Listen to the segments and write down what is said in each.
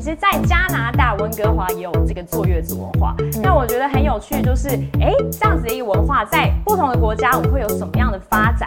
其实，在加拿大温哥华也有这个坐月子文化。那我觉得很有趣，就是哎，这样子的一个文化，在不同的国家，我们会有什么样的发展？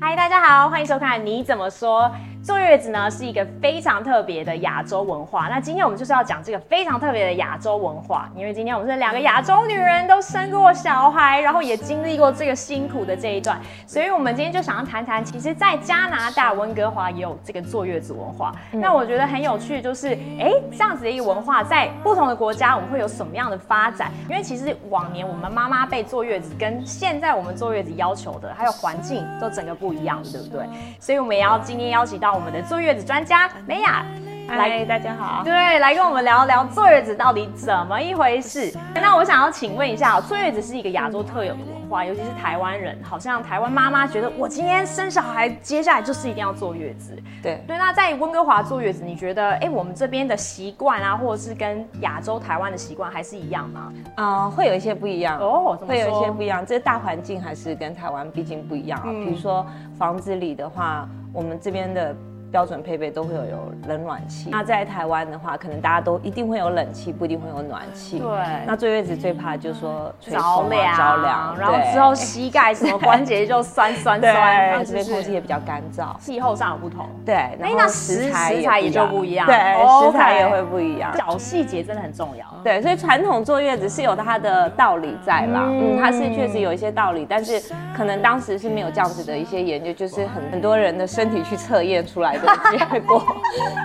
嗨，大家好，欢迎收看《你怎么说》。坐月子呢是一个非常特别的亚洲文化。那今天我们就是要讲这个非常特别的亚洲文化，因为今天我们是两个亚洲女人都生过小孩，然后也经历过这个辛苦的这一段，所以我们今天就想要谈谈，其实，在加拿大温哥华也有这个坐月子文化。那我觉得很有趣，就是哎，这样子的一个文化，在不同的国家，我们会有什么样的发展？因为其实往年我们妈妈被坐月子，跟现在我们坐月子要求的，还有环境都整个不一样，对不对？所以我们也要今天邀请到。我们的坐月子专家美雅，来，大家好，对，来跟我们聊聊坐月子到底怎么一回事。那我想要请问一下，坐月子是一个亚洲特有的文化，尤其是台湾人，好像台湾妈妈觉得我今天生小孩，接下来就是一定要坐月子。对对，那在温哥华坐月子，你觉得，哎，我们这边的习惯啊，或者是跟亚洲台湾的习惯还是一样吗？啊，会有一些不一样哦，会有一些不一样，这大环境还是跟台湾毕竟不一样啊。比如说房子里的话。我们这边的。标准配备都会有有冷暖气。那在台湾的话，可能大家都一定会有冷气，不一定会有暖气。对。那坐月子最怕就是说着凉，着凉，然后之后膝盖什么关节就酸酸酸。这边空气也比较干燥，气候上有不同。对。哎，那食材食材也就不一样。对，食材也会不一样。小细节真的很重要。对，所以传统坐月子是有它的道理在啦。嗯，它是确实有一些道理，但是可能当时是没有这样子的一些研究，就是很很多人的身体去测验出来的。结果，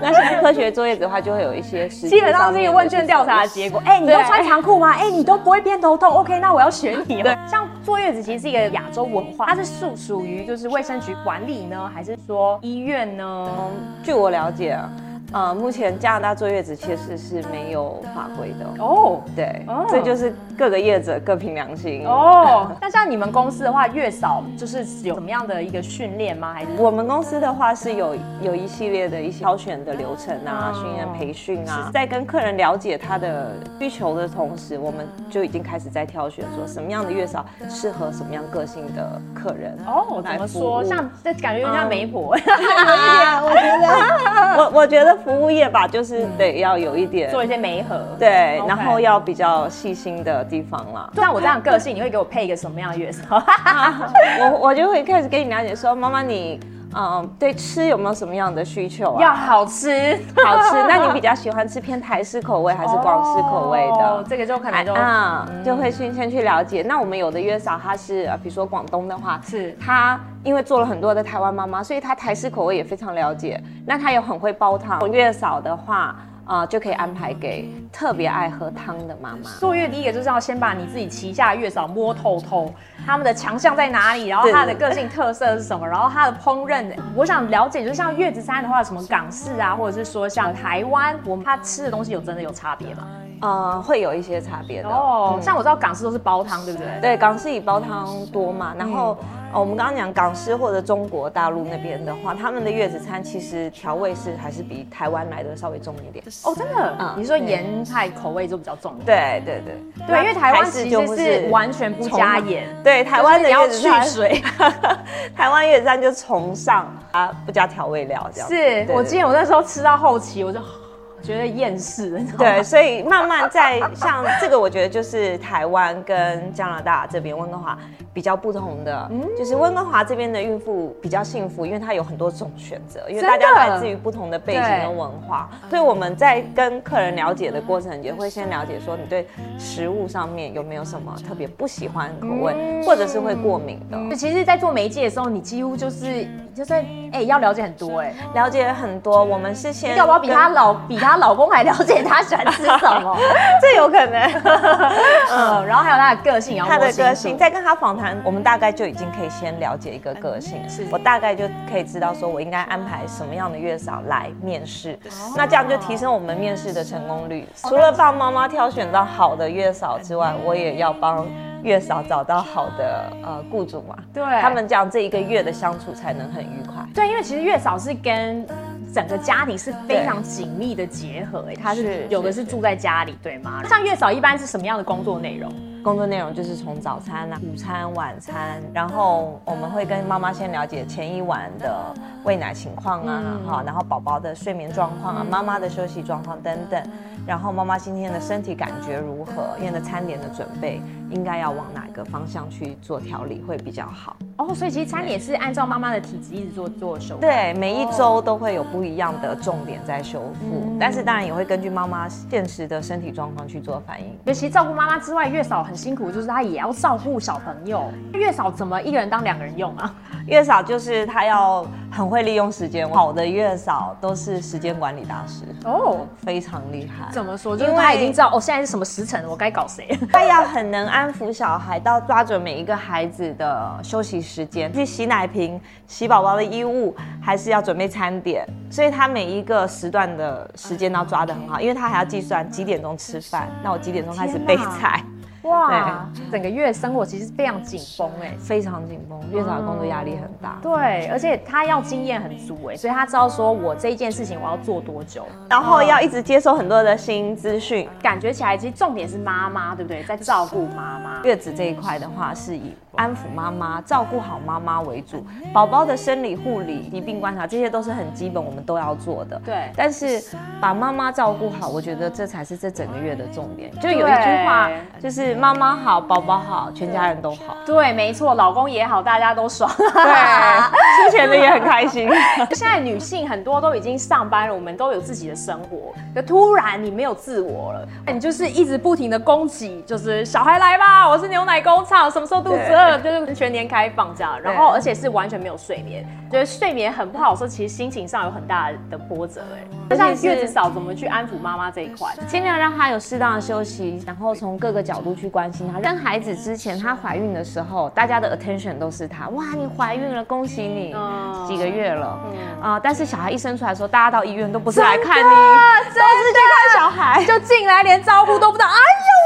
那像科学坐月子的话，就会有一些基本上是一个问卷调查的结果。哎，你都穿长裤吗？哎，你都不会偏头痛？OK，那我要选你了。像坐月子其实是一个亚洲文化，它是属属于就是卫生局管理呢，还是说医院呢？据我了解啊。呃，目前加拿大坐月子其实是没有法规的哦。对，这就是各个业者各凭良心哦。那像你们公司的话，月嫂就是有什么样的一个训练吗？还是我们公司的话是有有一系列的一些挑选的流程啊，训练培训啊，在跟客人了解他的需求的同时，我们就已经开始在挑选说什么样的月嫂适合什么样个性的客人哦。怎么说？像这感觉有点像媒婆 我觉得，我我觉得。服务业吧，就是得要有一点做一些媒合，对，然后要比较细心的地方啦。像我这样个性，你会给我配一个什么样的月嫂？我我就会开始跟你了解说，妈妈你。嗯，对吃有没有什么样的需求啊？要好吃，好吃。那你比较喜欢吃偏台式口味还是广式口味的？这个就可能就啊，就会先先去了解。那我们有的月嫂，她是比如说广东的话，是她因为做了很多的台湾妈妈，所以她台式口味也非常了解。那她也很会煲汤。月嫂的话。啊，就可以安排给特别爱喝汤的妈妈。坐月第一个就是要先把你自己旗下月嫂摸透透，他们的强项在哪里，然后他的个性特色是什么，然后他的烹饪，我想了解，就是像月子餐的话，什么港式啊，或者是说像台湾，我们他吃的东西有真的有差别吗？呃，会有一些差别的哦。像我知道港式都是煲汤，对不对？对，港式以煲汤多嘛，然后。哦，我们刚刚讲港式或者中国大陆那边的话，他们的月子餐其实调味是还是比台湾来的稍微重一点。哦，真的？嗯，你说盐菜口味就比较重。对对对对，因为台湾其实是完全不加盐。对，台湾的要去水。台湾月子餐就崇尚啊不加调味料这样。是我记得我那时候吃到后期，我就。觉得厌世，对，所以慢慢在像这个，我觉得就是台湾跟加拿大这边温哥华比较不同的，就是温哥华这边的孕妇比较幸福，因为它有很多种选择，因为大家来自于不同的背景跟文化，所以我们在跟客人了解的过程，也会先了解说你对食物上面有没有什么特别不喜欢口味，或者是会过敏的。其实，在做媒介的时候，你几乎就是就是哎要了解很多哎，了解很多。我们是先要不要比他老比他。老公还了解她喜欢吃什么，这有可能。嗯，然后还有她的个性，她的个性，在跟她访谈，我们大概就已经可以先了解一个个性，是我大概就可以知道说我应该安排什么样的月嫂来面试，那这样就提升我们面试的成功率。除了帮妈妈挑选到好的月嫂之外，我也要帮月嫂找到好的呃雇主嘛，对，他们这样这一个月的相处才能很愉快。对，因为其实月嫂是跟。整个家庭是非常紧密的结合，哎，他是有的是住在家里，对吗？像月嫂一般是什么样的工作内容？工作内容就是从早餐啊、午餐、晚餐，然后我们会跟妈妈先了解前一晚的喂奶情况啊，哈、然后宝宝的睡眠状况啊，妈妈的休息状况等等，然后妈妈今天的身体感觉如何，今天的餐点的准备应该要往哪个方向去做调理会比较好。哦，所以其实餐点是按照妈妈的体质一直做做修复。对，每一周都会有不一样的重点在修复，但是当然也会根据妈妈现实的身体状况去做反应。尤其照顾妈妈之外，月嫂很辛苦，就是她也要照顾小朋友。月嫂怎么一个人当两个人用啊？月嫂就是她要很会利用时间，好的月嫂都是时间管理大师，哦，非常厉害。怎么说？就是因为她已经知道哦，现在是什么时辰，我该搞谁。她要很能安抚小孩，到抓准每一个孩子的休息时间，去洗奶瓶、洗宝宝的衣物，还是要准备餐点，所以他每一个时段的时间都要抓得很好，因为他还要计算几点钟吃饭，那我几点钟开始备菜。哇，整个月生活其实非常紧绷哎。非常紧绷，月嫂的工作压力很大。对，而且她要经验很足哎，所以她知道说我这一件事情我要做多久，然后要一直接收很多的新资讯。感觉起来其实重点是妈妈，对不对？在照顾妈妈。月子这一块的话，是以安抚妈妈、照顾好妈妈为主。宝宝的生理护理、疾病观察，这些都是很基本，我们都要做的。对但是把妈妈照顾好，我觉得这才是这整个月的重点。就有一句话，就是妈妈好，宝宝好，全家人都好。对，没错，老公也好，大家都爽。对，之前的也很开心。现在女性很多都已经上班了，我们都有自己的生活，可突然你没有自我了，你就是一直不停的攻击，就是小孩来吧，我是牛奶工厂，什么时候肚子饿，就是全年开放这样，然后而且是完全没有睡眠，觉得睡眠很不好的时候，其实心情上有很大的波折哎。那像月子嫂怎么去安抚妈妈这一块？尽量让她有适当的休息，然后从各个角度去关心她。生孩子之前，她怀孕的时候，大家的 attention 都是她。哇，你怀孕了，恭喜你，嗯几个月了，啊、但是小孩一生出来的时候，大家到医院都不是来看你，都是去看小孩。就进来连招呼都不知道，哎呀，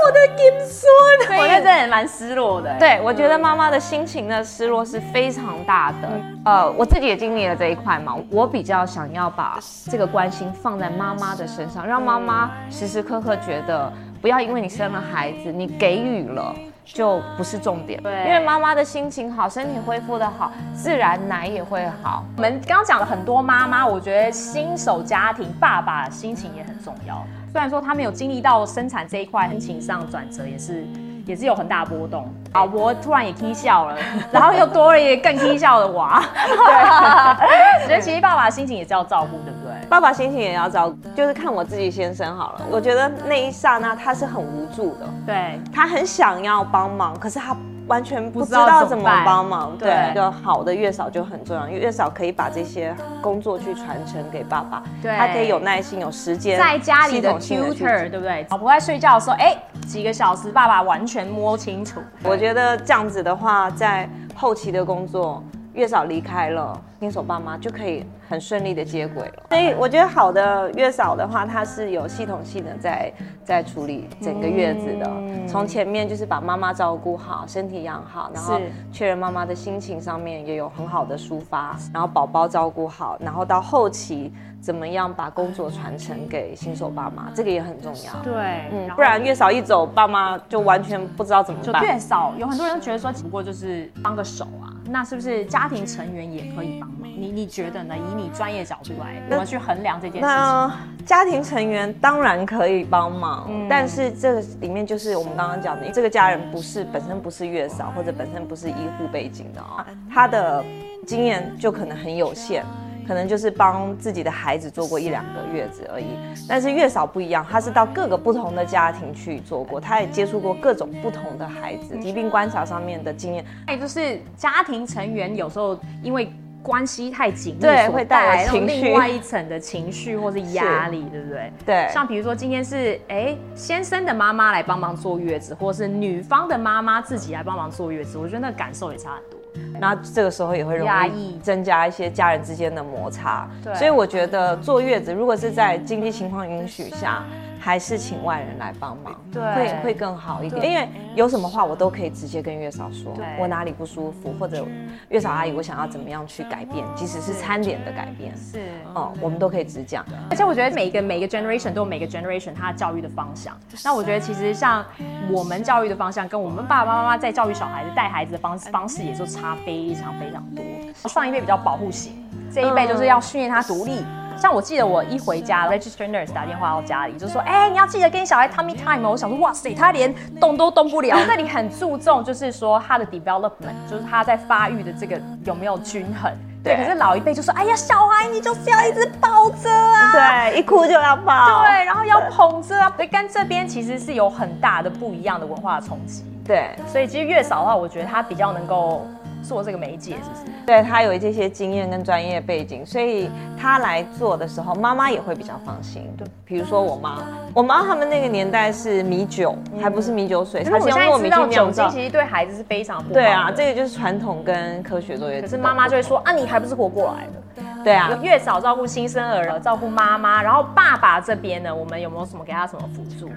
我的金孙，我觉得这也蛮失落的哎。对，我觉得妈妈的心情的失落是非常大的。呃，我自己也经历了这一块嘛，我比较想要把这个关心放在妈妈的身上，让妈妈时时刻刻觉得，不要因为你生了孩子，你给予了。就不是重点，对因为妈妈的心情好，身体恢复的好，自然奶也会好。我们刚刚讲了很多妈妈，我觉得新手家庭爸爸心情也很重要。虽然说他没有经历到生产这一块，心情上转折也是也是有很大波动。老婆突然也 k 笑了，然后又多了一个更 k 笑的娃。对，所以其实爸爸心情也是要照顾，对不对？爸爸心情也要照顾，就是看我自己先生好了。我觉得那一刹那他是很无助的，对，他很想要帮忙，可是他完全不知道道怎么帮忙。对对，一个好的月嫂就很重要，因为月嫂可以把这些工作去传承给爸爸，对他可以有耐心、有时间，在家里的 tutor，对不对？老婆在睡觉的时候，哎，几个小时，爸爸完全摸清楚。我觉得这样子的话，在后期的工作，月嫂离开了，新手爸妈就可以很顺利的接轨了。所以我觉得好的月嫂的话，它是有系统性的在在处理整个月子的。从前面就是把妈妈照顾好，身体养好，然后确认妈妈的心情上面也有很好的抒发，然后宝宝照顾好，然后到后期怎么样把工作传承给新手爸妈，这个也很重要。对，嗯，不然月嫂一走，爸妈就完全不知道怎么就办。月嫂，有很多人觉得说，只不过就是帮个手啊，那是不是家庭成员也可以帮忙？你你觉得呢？以你专业角度来，怎么去衡量这件事情？那家庭成员当然可以帮忙，嗯但是这个里面就是我们刚刚讲的，这个家人不是本身不是月嫂或者本身不是医护背景的哦，他的经验就可能很有限。可能就是帮自己的孩子做过一两个月子而已，但是月嫂不一样，她是到各个不同的家庭去做过，她也接触过各种不同的孩子，疾病观察上面的经验，还有就是家庭成员有时候因为关系太紧密，对会带来另外一层的情绪或是压力，对不对？对像比如说今天是哎先生的妈妈来帮忙坐月子，或是女方的妈妈自己来帮忙坐月子，我觉得那感受也差很多。然后这个时候也会容易增加一些家人之间的摩擦。对所以我觉得坐月子如果是在经济情况允许下，还是请外人来帮忙，对会会更好一点。因为有什么话我都可以直接跟月嫂说对，我哪里不舒服，或者月嫂阿姨我想要怎么样去改变，即使是餐点的改变，是。哦，我们都可以直讲。而且我觉得每一个每一个 generation 都有每个 generation 它教育的方向。那我觉得其实像我们教育的方向，跟我们爸爸妈妈在教育小孩子、带孩子的方方式，也就差非常非常多。上一辈比较保护型，这一辈就是要训练他独立。像我记得我一回家，register nurse 打电话到家里，就说：“哎、你要记得跟小孩 tummy time 哦。”我想说：“哇塞，他连动都动不了。”那里很注重就是说他的 development，就是他在发育的这个有没有均衡。对，对可是老一辈就说：“哎呀，小孩你就是要一直抱着啊。”对，一哭就要抱。对，然后要捧着啊，所以跟这边其实是有很大的不一样的文化冲击。对所以其实月嫂的话，我觉得他比较能够做这个媒介，是不是？对，他有这些经验跟专业背景，所以他来做的时候，妈妈也会比较放心。对，比如说我妈，我妈他们那个年代是米酒，还不是米酒水，可是我她是用糯米去现在知道酒酿造。精其实对孩子是非常不好。对啊，这个就是传统跟科学作业。可是妈妈就会说啊，你还不是活过来的。对啊，月嫂照顾新生儿，照顾妈妈，然后爸爸这边呢，我们有没有什么给他什么辅助？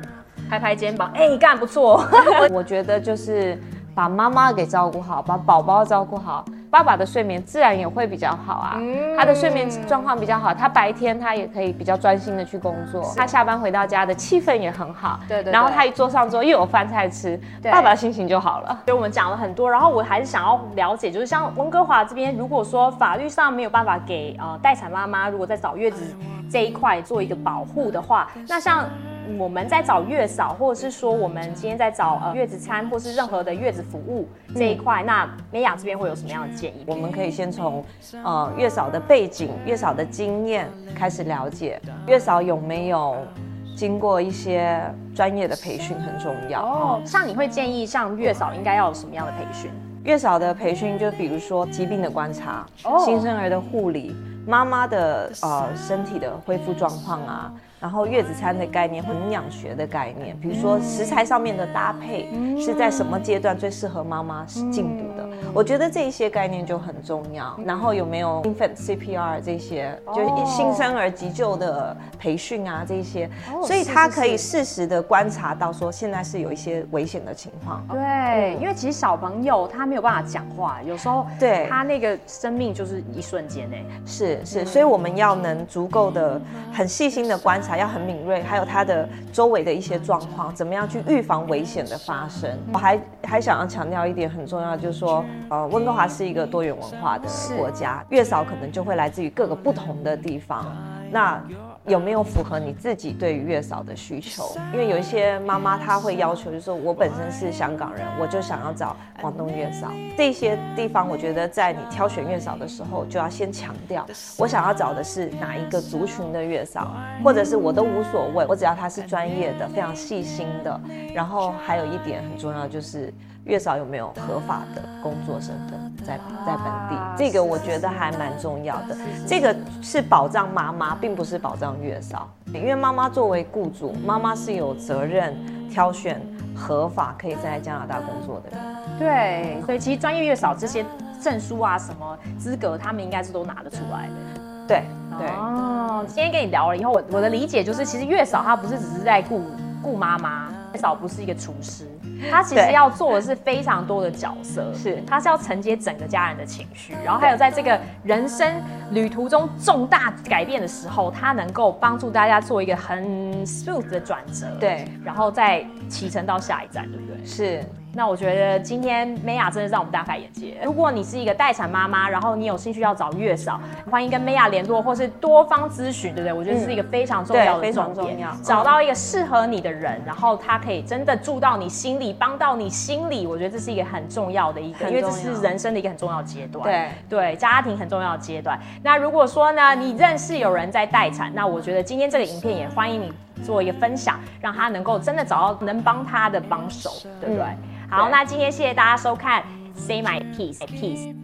拍拍肩膀，哎、你干不错。我觉得就是把妈妈给照顾好，把宝宝照顾好，爸爸的睡眠自然也会比较好啊。嗯他的睡眠状况比较好，他白天他也可以比较专心的去工作，他下班回到家的气氛也很好。对对对然后他一坐上桌又有饭菜吃，爸爸心情就好了。所以我们讲了很多，然后我还是想要了解，就是像温哥华这边，如果说法律上没有办法给呃待产妈妈，如果在找月子这一块做一个保护的话，那像我们在找月嫂，或者是说我们今天在找呃月子餐，或是任何的月子服务这一块，那美雅这边会有什么样的建议？我们可以先从呃月嫂的背景、月嫂的经验开始了解，月嫂有没有经过一些专业的培训很重要。哦，像你会建议像月嫂应该要有什么样的培训？月嫂的培训就比如说疾病的观察、哦新生儿的护理、妈妈的呃身体的恢复状况啊，然后月子餐的概念、营养学的概念，比如说食材上面的搭配是在什么阶段最适合妈妈进补的，我觉得这一些概念就很重要。然后有没有 infant CPR 这些，就是新生儿急救的培训啊这些，哦所以他可以适时的观察到说现在是有一些危险的情况。对，因为其实小朋友他没有办法讲话，有时候对。他那个生命就是一瞬间哎。是是，所以我们要能足够的、很细心的观察，要很敏锐，还有他的周围的一些状况，怎么样去预防危险的发生。我还还想要强调一点很重要，就是说，呃，温哥华是一个多元文化的国家，月嫂可能就会来自于各个不同的地方。那有没有符合你自己对于月嫂的需求？因为有一些妈妈她会要求，就是说我本身是香港人，我就想要找广东月嫂。这些地方，我觉得在你挑选月嫂的时候，就要先强调，我想要找的是哪一个族群的月嫂，或者是我都无所谓，我只要她是专业的、非常细心的。然后还有一点很重要，就是月嫂有没有合法的工作身份在在本地，这个我觉得还蛮重要的。这个是保障妈妈，并不是保障月嫂，因为妈妈作为雇主，妈妈是有责任挑选合法可以在加拿大工作的人。对，所以其实专业月嫂这些证书啊、什么资格，他们应该是都拿得出来的。对对。哦，今天跟你聊了以后，我我的理解就是，其实月嫂她不是只是在顾顾妈妈，月嫂不是一个厨师，她其实要做的是非常多的角色，是。他是要承接整个家人的情绪，然后还有在这个人生旅途中重大改变的时候，他能够帮助大家做一个很 smooth 的转折，对，然后再启程到下一站，对不对？是那我觉得今天美雅真的让我们大开眼界。如果你是一个待产妈妈，然后你有兴趣要找月嫂，欢迎跟美雅联络，或是多方咨询，对不对？我觉得是一个非常重要的对非常重要找到一个适合你的人，然后他可以真的住到你心里，帮到你心里。我觉得这是一个很重要的一个，因为这是人生的一个很重要的阶段。对对，家庭很重要的阶段。那如果说呢，你认识有人在待产，那我觉得今天这个影片也欢迎你做一个分享，让他能够真的找到能帮他的帮手，对不对？好，那今天谢谢大家收看，Say My Peace，Peace。